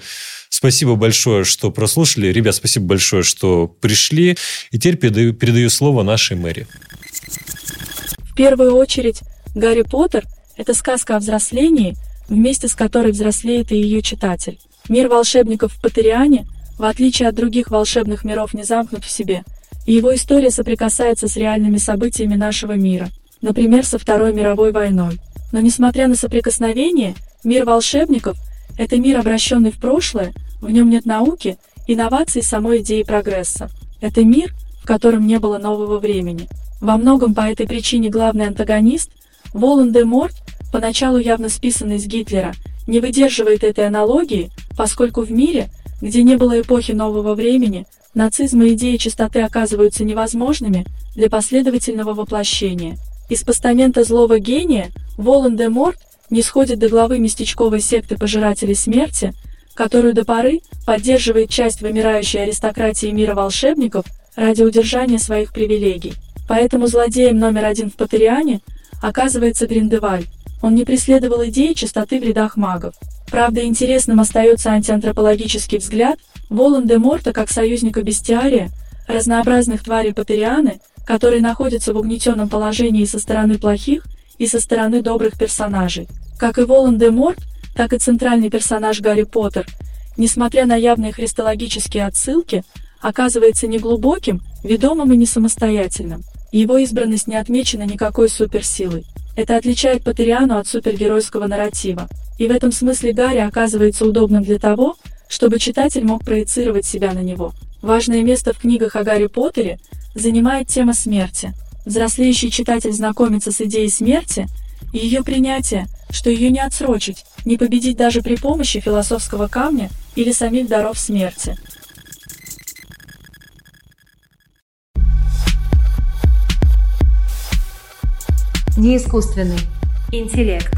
Спасибо большое, что прослушали. Ребят, спасибо большое, что пришли. И теперь передаю, передаю слово нашей мэри. В первую очередь, Гарри Поттер – это сказка о взрослении, вместе с которой взрослеет и ее читатель. Мир волшебников в Поттериане, в отличие от других волшебных миров, не замкнут в себе, и его история соприкасается с реальными событиями нашего мира, например, со Второй мировой войной. Но несмотря на соприкосновение, мир волшебников – это мир, обращенный в прошлое, в нем нет науки, инноваций самой идеи прогресса. Это мир, в котором не было нового времени. Во многом по этой причине главный антагонист, Волан-де-Морт, поначалу явно списанный с Гитлера, не выдерживает этой аналогии, поскольку в мире, где не было эпохи нового времени, нацизм и идеи чистоты оказываются невозможными для последовательного воплощения. Из постамента злого гения Волан-де-Морт не сходит до главы местечковой секты пожирателей смерти, которую до поры поддерживает часть вымирающей аристократии мира волшебников ради удержания своих привилегий. Поэтому злодеем номер один в Патериане оказывается Гриндеваль. Он не преследовал идеи чистоты в рядах магов. Правда, интересным остается антиантропологический взгляд Волан-де-Морта как союзника бестиария, разнообразных тварей Патерианы, которые находятся в угнетенном положении со стороны плохих и со стороны добрых персонажей. Как и Волан-де-Морт, так и центральный персонаж Гарри Поттер, несмотря на явные христологические отсылки, оказывается неглубоким, ведомым и не самостоятельным. Его избранность не отмечена никакой суперсилой. Это отличает Патериану от супергеройского нарратива. И в этом смысле Гарри оказывается удобным для того, чтобы читатель мог проецировать себя на него. Важное место в книгах о Гарри Поттере занимает тема смерти. Взрослеющий читатель знакомится с идеей смерти и ее принятия, что ее не отсрочить, не победить даже при помощи философского камня или самих даров смерти. Не искусственный интеллект.